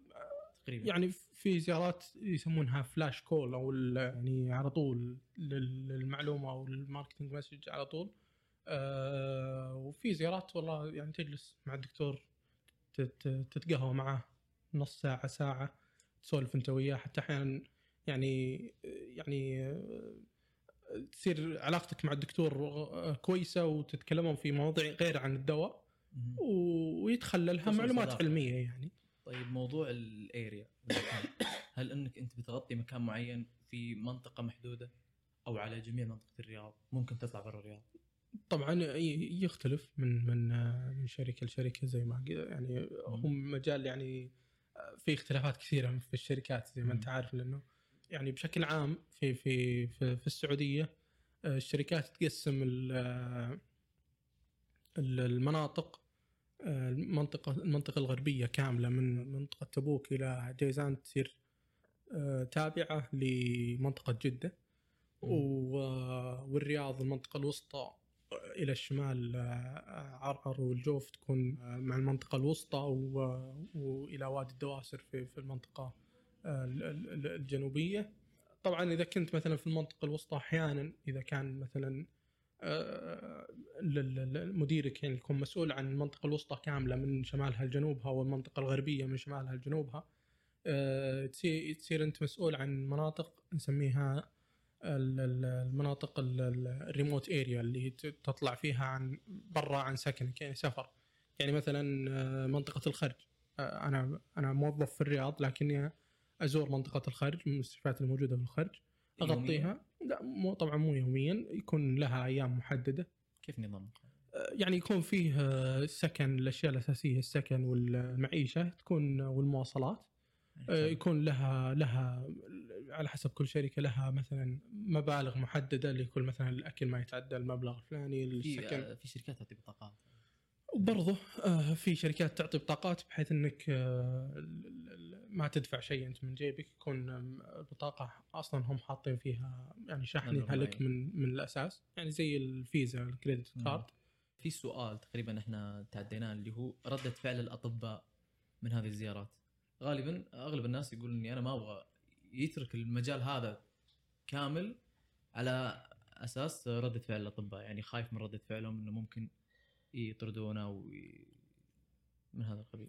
تقريبا؟ يعني في زيارات يسمونها flash call أو يعني على طول لل- للمعلومة أو ال marketing message على طول. أه وفي زيارات والله يعني تجلس مع الدكتور تت- تتقهوى معه نص ساعة ساعة تسولف أنت وياه. حتى أحيانا يعني يعني آه، تصير علاقتك مع الدكتور آه، كويسة وتتكلمون في مواضيع غير عن الدواء ويتخللها معلومات صداقة. علمية يعني طيب موضوع الاريا. هل انك انت بتغطي مكان معين في منطقة محدودة أو على جميع منطقة الرياض ممكن تطلع برا الرياض طبعا ي- يختلف من من آه، من شركة لشركة زي ما يعني هم مجال يعني آه، في اختلافات كثيرة في الشركات زي ما انت. عارف لأنه يعني بشكل عام في في في, في السعودية آه، الشركات تقسم آه، ال- المناطق آه، المنطقة المنطقة الغربية كاملة من منطقة تبوك إلى جيزان تصير جدة مم. و- والرياض المنطقة الوسطى إلى الشمال عرعر والجوف تكون مع المنطقة الوسطى وإلى وادي الدواسر في المنطقة ال- ال- الجنوبية. طبعا إذا كنت مثلا في المنطقة الوسطى أحيانا إذا كان مثلا آه، مديرك يعني يكون مسؤول عن المنطقة الوسطى كاملة من شمالها لجنوبها والمنطقة الغربية من شمالها لجنوبها آه، تصير أنت مسؤول عن مناطق نسميها ال- ال- المناطق ال- ال- الريموت اريا اللي تطلع فيها عن برا عن سكنك يعني سفر. يعني مثلا آه، منطقة الخرج. أنا أنا موظف في الرياض لكني أزور منطقة الخرج من المستشفيات الموجودة في الخرج أغطيها. لا مو طبعا مو يوميا يكون لها أيام محددة. كيف نظام؟ آه، يعني يكون فيه آه، سكن الأشياء الأساسية السكن والمعيشة تكون والمواصلات. آه، يكون لها لها على حسب كل شركة لها مثلا مبالغ محددة لكل مثلا الأكل ما يتعدى المبلغ الفلاني في السكن. في شركات تعطي بطاقات. وبرضه في شركات تعطي بطاقات بحيث إنك ما تدفع شيء أنت من جيبك يكون البطاقه أصلا هم حاطين فيها يعني مبلغ لك من من الأساس. يعني زي الفيزا الكريدت. كارد. في سؤال تقريبا إحنا تعديناه اللي هو ردة فعل الأطباء من هذه الزيارات. غالبا أغلب الناس يقول إني أنا ما أبغى يترك المجال هذا كامل على أساس ردة فعل الأطباء. يعني خايف من ردة فعلهم إنه ممكن يطردونه أو ي... من هذا القبيل.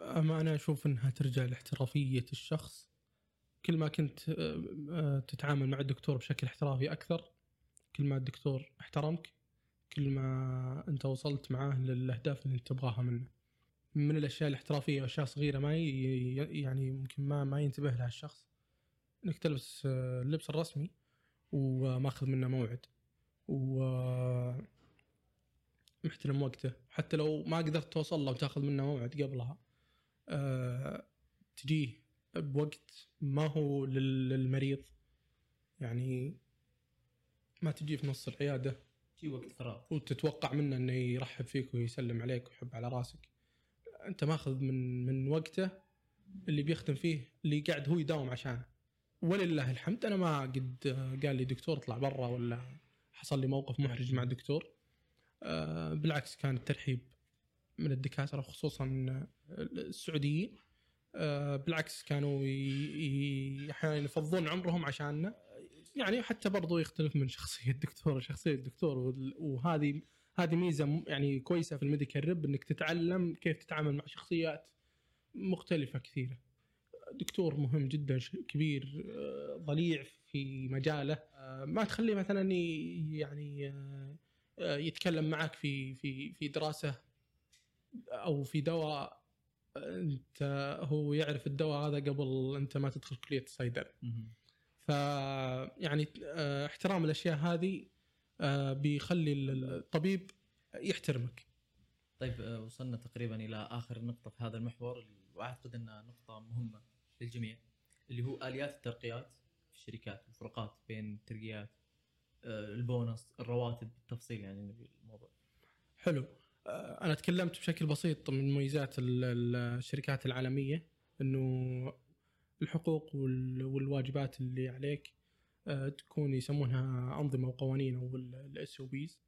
اما أنا أشوف إنها ترجع لاحترافية الشخص. كل ما كنت تتعامل مع الدكتور بشكل احترافي أكثر كل ما الدكتور احترمك كل ما أنت وصلت معاه للأهداف اللي أنت تبغاها منه. من الأشياء الاحترافية واشياء صغيرة ما. يعني ممكن ما ما ينتبه لها الشخص. إنك تلبس آه، اللبس الرسمي وماخذ منه موعد. و محترم وقته. حتى لو ما قدرت توصل له وتاخذ منه موعد قبلها أه تجيه بوقت ما هو لل- للمريض. يعني ما تجي في نص العيادة. في وقت فراغ. وتتوقع منه إنه يرحب فيك ويسلم عليك ويحب على راسك. أنت ماخذ من من وقته اللي بيخدم فيه اللي قاعد هو يداوم عشانه. ولله الحمد. أنا ما قد قال لي دكتور اطلع برا ولا حصل لي موقف محرج مع الدكتور آه، بالعكس كان الترحيب من الدكاترة خصوصا السعوديين آه، بالعكس كانوا أحيانا يفضون عمرهم عشاننا يعني حتى برضو يختلف من شخصية الدكتور لشخصية الدكتور وهذه هذه ميزة يعني كويسة في الميديكال ريب إنك تتعلم كيف تتعامل مع شخصيات مختلفة كثيرة. دكتور مهم جدا كبير آه، ضليع في مجاله آه، ما تخليه مثلا يعني آه، آه، يتكلم معك في في في دراسة أو في دواء آه، أنت هو يعرف الدواء هذا قبل أنت ما تدخل كلية الصيدلة. ف يعني آه، احترام الأشياء هذه آه، بيخلي ال- الطبيب يحترمك طيب آه، وصلنا تقريبا إلى آخر نقطة في هذا المحور وأعتقد إنها نقطة مهمة للجميع اللي هو آليات الترقيات في الشركات الفروقات بين الترقيات آه، البونص الرواتب بالتفصيل يعني نبي الموضوع. حلو. آه، أنا تكلمت بشكل بسيط من مميزات ال- ال- الشركات العالمية إنه الحقوق وال- والواجبات اللي عليك آه، تكون يسمونها أنظمة وقوانين أو ال SOPs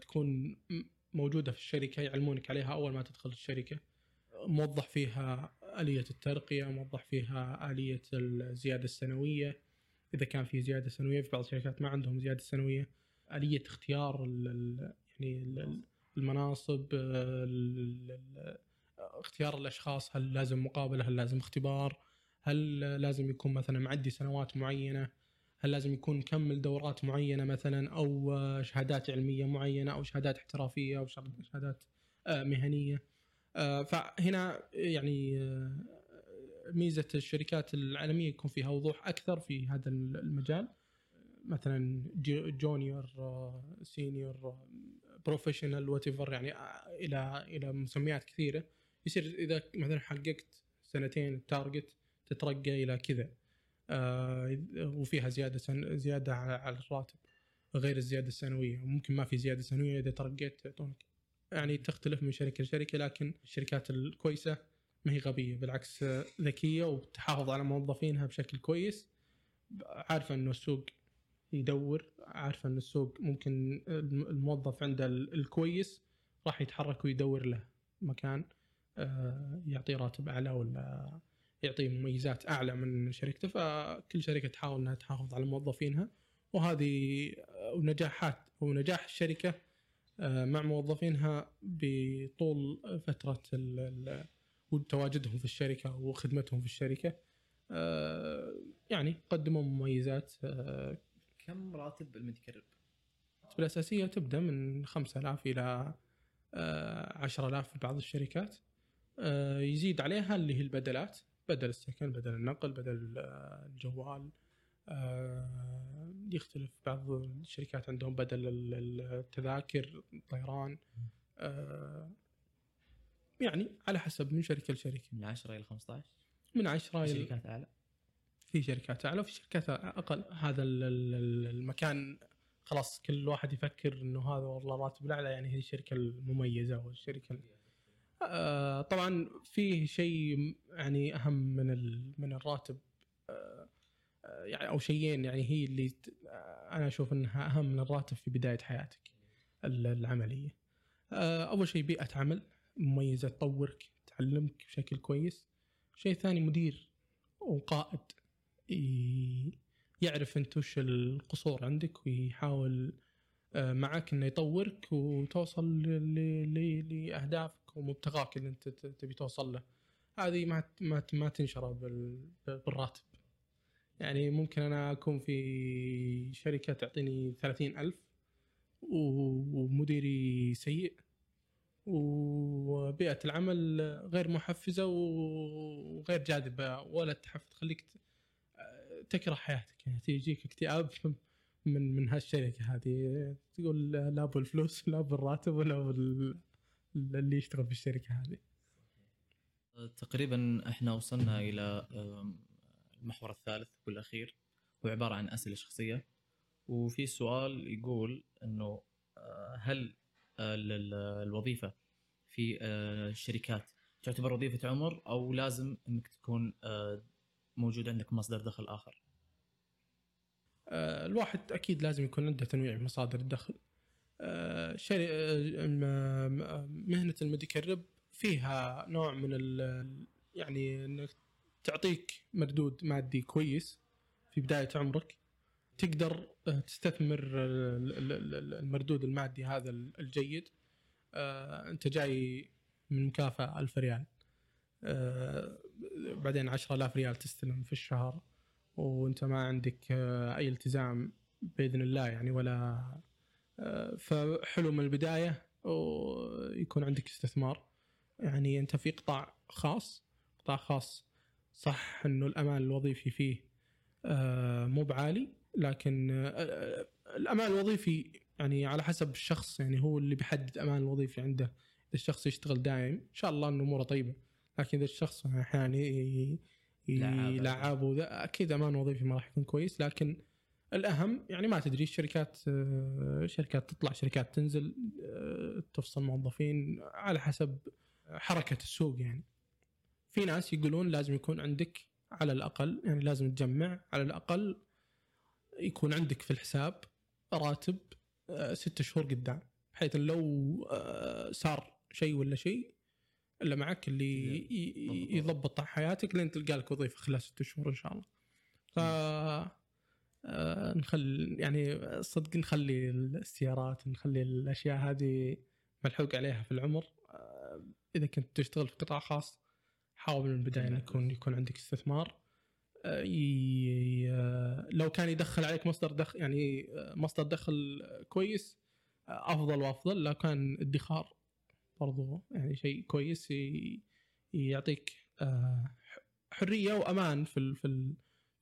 تكون موجودة في الشركة يعلمونك عليها أول ما تدخل الشركة. موضح فيها آلية الترقية موضح فيها آلية الزياده السنوية إذا كان في زيادة سنوية في بعض الشركات ما عندهم زيادة سنوية. آلية اختيار ال- يعني ال- المناصب ال- اختيار الأشخاص هل لازم مقابلة هل لازم اختبار هل لازم يكون مثلا معدي سنوات معينة هل لازم يكون مكمل دورات معينة مثلا أو شهادات علمية معينة أو شهادات احترافية أو شهادات آه، مهنية. آه، فهنا يعني آه، ميزة الشركات العالمية يكون فيها وضوح أكثر في هذا المجال. مثلا جو- junior senior professional وات يعني إلى إلى مسميات كثيرة. يصير إذا مثلا حققت سنتين ال target تترقى إلى كذا. آه، وفيها زيادة زيادة على الراتب غير الزيادة السنوية. ممكن ما في زيادة سنوية إذا ترقيت يعطونك يعني تختلف من شركة لشركة لكن الشركات الكويسة ما هي غبية بالعكس ذكية وتحافظ على موظفينها بشكل كويس. عارفة إنه السوق يدور عارفة ان السوق ممكن الم- الموظف عنده ال- الكويس راح يتحرك ويدور له مكان آه، يعطيه راتب أعلى ولا يعطيه مميزات أعلى من شركته. فكل شركة تحاول إنها تحافظ على موظفينها. وهذه آه، ونجاحات ونجاح الشركة آه، مع موظفينها بطول فترة ال- ال- تواجدهم في الشركة وخدمتهم في الشركة. آه، يعني قدموا مميزات آه، كم راتب الميديكال ريب؟ الراتب الأساسية تبدأ من 5000 إلى آه، 10000 في بعض الشركات. آه، يزيد عليها اللي هي البدلات بدل السكن بدل النقل بدل آه، الجوال. آه، يختلف بعض الشركات عندهم بدل ال- ال- التذاكر الطيران آه، يعني على حسب من شركة لشركة. من 10 إلى 15 من 10 إلى شركات أعلى؟ في شركات أعلى وفي شركات أقل. هذا ال- ال- ال- المكان خلاص كل واحد يفكر إنه هذا والله راتب الأعلى يعني هي الشركة المميزة والشركة ال- آه طبعا في شيء يعني أهم من من الراتب آه آه، يعني أو شيئين يعني هي اللي آه، أنا أشوف إنها أهم من الراتب في بداية حياتك ال- العملية. آه أول شيء بيئة عمل. مميزة تطورك تعلمك بشكل كويس. شيء ثاني مدير وقائد يعرف أنت وش القصور عندك ويحاول آه، معك إنه يطورك وتوصل لأهدافك ومبتغاك اللي أنت تبي توصل له. هذه ما ما ما تنشر بال- بالراتب. يعني ممكن أنا أكون في شركة تعطيني 30000 و- ومديري سيء وبيئة العمل غير محفزة وغير جاذبة. ولا تحف تخليك تكره حياتك. يعني تيجيك اكتئاب من من هالشركة هذه. تقول لا أبو الفلوس لا أبو الراتب ولا أبو ال- اللي يشتغل في الشركة هذه. تقريبا إحنا وصلنا إلى المحور الثالث والاخير هو عبارة عن أسئلة شخصية. وفي سؤال يقول إنه آه، هل ال- ال- الوظيفة في آه، الشركات تعتبر وظيفة عمر أو لازم إنك تكون آه، موجود عندك مصدر دخل آخر؟ آه، الواحد أكيد لازم يكون عنده تنويع في مصادر الدخل آه،. آه، مهنة الميديكال ريب فيها نوع من. يعني إنك تعطيك مردود مادي كويس في بداية عمرك تقدر آه، تستثمر ال- ال- ال- المردود المادي هذا الجيد آه، انت جاي من مكافأة 1000 ريال. آه، بعدين 10000 ريال تستلم في الشهر وانت ما عندك آه، أي التزام بإذن الله يعني ولا آه، فحلو من البداية ويكون عندك استثمار. يعني انت في قطاع خاص قطاع خاص صح إنه الامان الوظيفي فيه آه، مو بعالي لكن آه، آه، الامان الوظيفي يعني على حسب الشخص يعني هو اللي بيحدد الامان الوظيفي عنده. إذا الشخص يشتغل دايم إن شاء الله إنه أموره طيبة. لكن إذا الشخص أحيانا ي- ي- لعاب. لعاب وذا أكيد أمان وظيفي ما راح يكون كويس. لكن الأهم يعني ما تدري الشركات شركات تطلع شركات تنزل تفصل موظفين على حسب حركة السوق يعني. في ناس يقولون لازم يكون عندك على الأقل يعني لازم تجمع على الأقل يكون عندك في الحساب راتب آه، ستة شهور قدام بحيث لو آه، صار شيء ولا شيء إلا معك اللي يضبط حياتك لين تلقى لك وظيفة خلال ست شهور إن شاء الله. ف آه، نخل يعني صدق نخلي السيارات نخلي الأشياء هذه ملحوق عليها في العمر. إذا كنت تشتغل في قطاع خاص حاول من البداية إن يكون يكون عندك استثمار. لو كان يدخل عليك مصدر دخل يعني آه، مصدر دخل كويس آه، أفضل وأفضل. لو كان ادخار برضو يعني شيء كويس يعطيك آه، حرية وأمان في في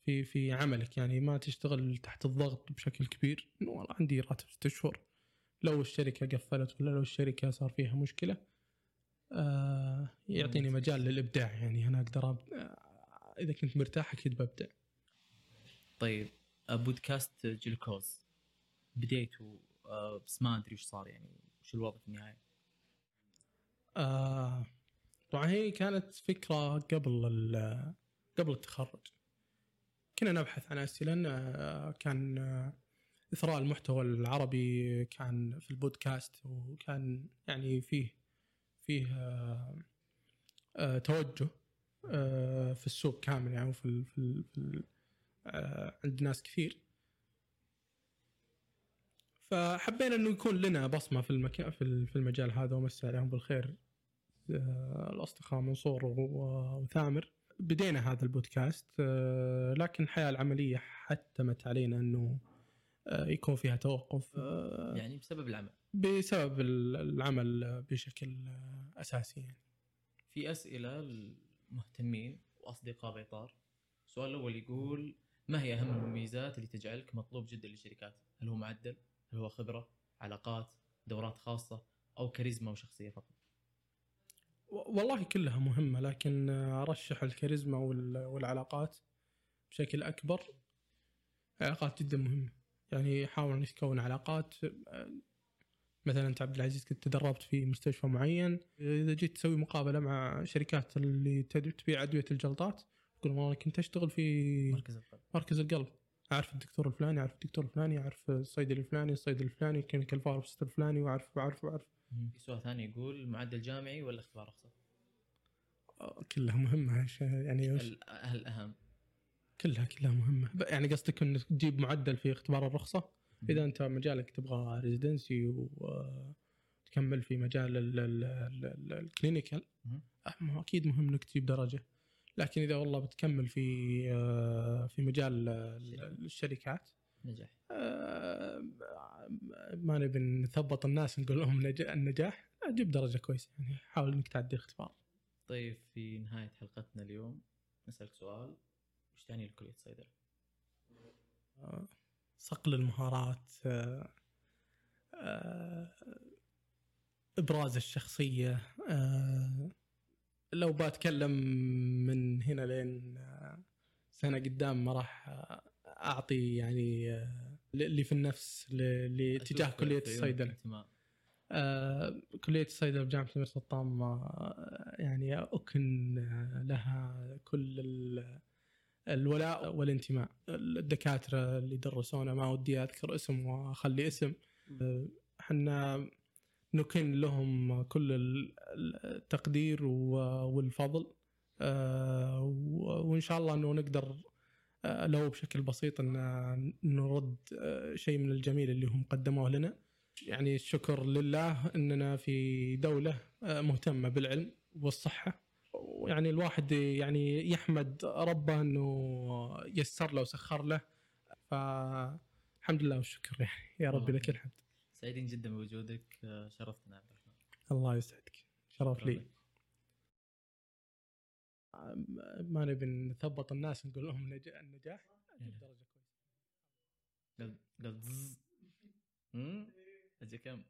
في في عملك. يعني ما تشتغل تحت الضغط بشكل كبير. إنه والله عندي راتب ست شهور. لو الشركة قفلت ولا لو الشركة صار فيها مشكلة آه يعطيني مجال للإبداع. يعني أنا أقدر. آه، إذا كنت مرتاح أكيد ببدع طيب آه، بودكاست جلوكوز بديته آه، بس ما أدري وش صار يعني وش الوضع في النهاية؟ آه طبعا هي كانت فكرة قبل قبل التخرج. كنا نبحث عن أسئلة آه، كان إثراء المحتوى العربي كان في البودكاست وكان يعني فيه فيه توجه. في السوق كامل يعني في ال- في في آه، عند ناس كثير. فحبينا إنه يكون لنا بصمة في المكان في ال- في المجال هذا ومسي عليهم بالخير آه، الأصدقاء منصور وثامر. بدينا هذا البودكاست آه، لكن الحياة العملية حتمت علينا إنه آه، يكون فيها توقف آه، يعني بسبب العمل. بسبب ال- العمل بشكل آه، أساسي يعني. في أسئلة للمهتمين وأصدقاء بيطار السؤال الأول يقول ما هي أهم المميزات اللي تجعلك مطلوب جدا للشركات؟ هل هو معدل؟ هل هو خبرة؟ علاقات؟ دورات خاصة؟ أو كاريزما وشخصية فقط؟ والله كلها مهمة لكن أرشح الكاريزما وال- والعلاقات بشكل أكبر علاقات جدا مهمة يعني حاول أنك تكون علاقات مثلا أنت عبد العزيز كنت تدربت في مستشفى معين إذا جيت تسوي مقابلة مع شركات اللي تبيع أدوية الجلطات تقول والله كنت أشتغل في مركز القلب. مركز القلب. أعرف الدكتور الفلاني أعرف الدكتور الفلاني أعرف الصيدلي الفلاني الصيدلي الفلاني clinical pharmacist الفلاني وأعرف وأعرف وأعرف. في سؤال ثاني يقول معدل جامعي ولا اختبار رخصه؟ آه، كلها إيش- يعني وش- هل أهم؟ كلها كلها مهمة. ب- يعني قصدك إنك تجيب معدل في اختبار الرخصة؟ إذا أنت مجالك تبغى residency وتكمل في مجال ال- ال- ال- ال- ال clinical أكيد مهم إنك تجيب درجة. لكن إذا والله بتكمل في آه، في مجال ال- الشركات. نجح آه، ما نبي نثبط الناس نقول لهم نج- النجاح أجيب درجة كويسة يعني. حاول إنك تعدي الاختبار طيب في نهاية حلقتنا اليوم نسألك سؤال وش تعني لك كليه صيدله؟ صقل المهارات آه، آه، إبراز الشخصية آه، لو بتكلم من هنا لين سنة قدام ما راح أعطي يعني اللي في النفس لاتجاه أشوف كلية الصيدلة. آه، كلية الصيدلة بجامعة الملك سلطان يعني أكن لها كل الولاء والانتماء. الدكاترة اللي درسونا ما ودي أذكر اسم وأخلي اسم. آه، حنا نكن لهم كل ال- التقدير والفضل. آه، و- وإن شاء الله أنه نقدر آه، لو بشكل بسيط أن نرد شيء من الجميل اللي هم قدموه لنا. يعني الشكر لله إننا في دولة مهتمة بالعلم والصحة. ويعني الواحد يعني يحمد ربه إنه يسر له وسخر له فالحمد لله والشكر يعني يا ربي لك الحمد سعيدين جدا بوجودك شرفتنا عبد الرحمن الله يسعدك شرف لي. ما نبي نثبط الناس نقول لهم نج- النجاح أجيب يلا. درجة كويسة زز. أمم؟ أجي كم؟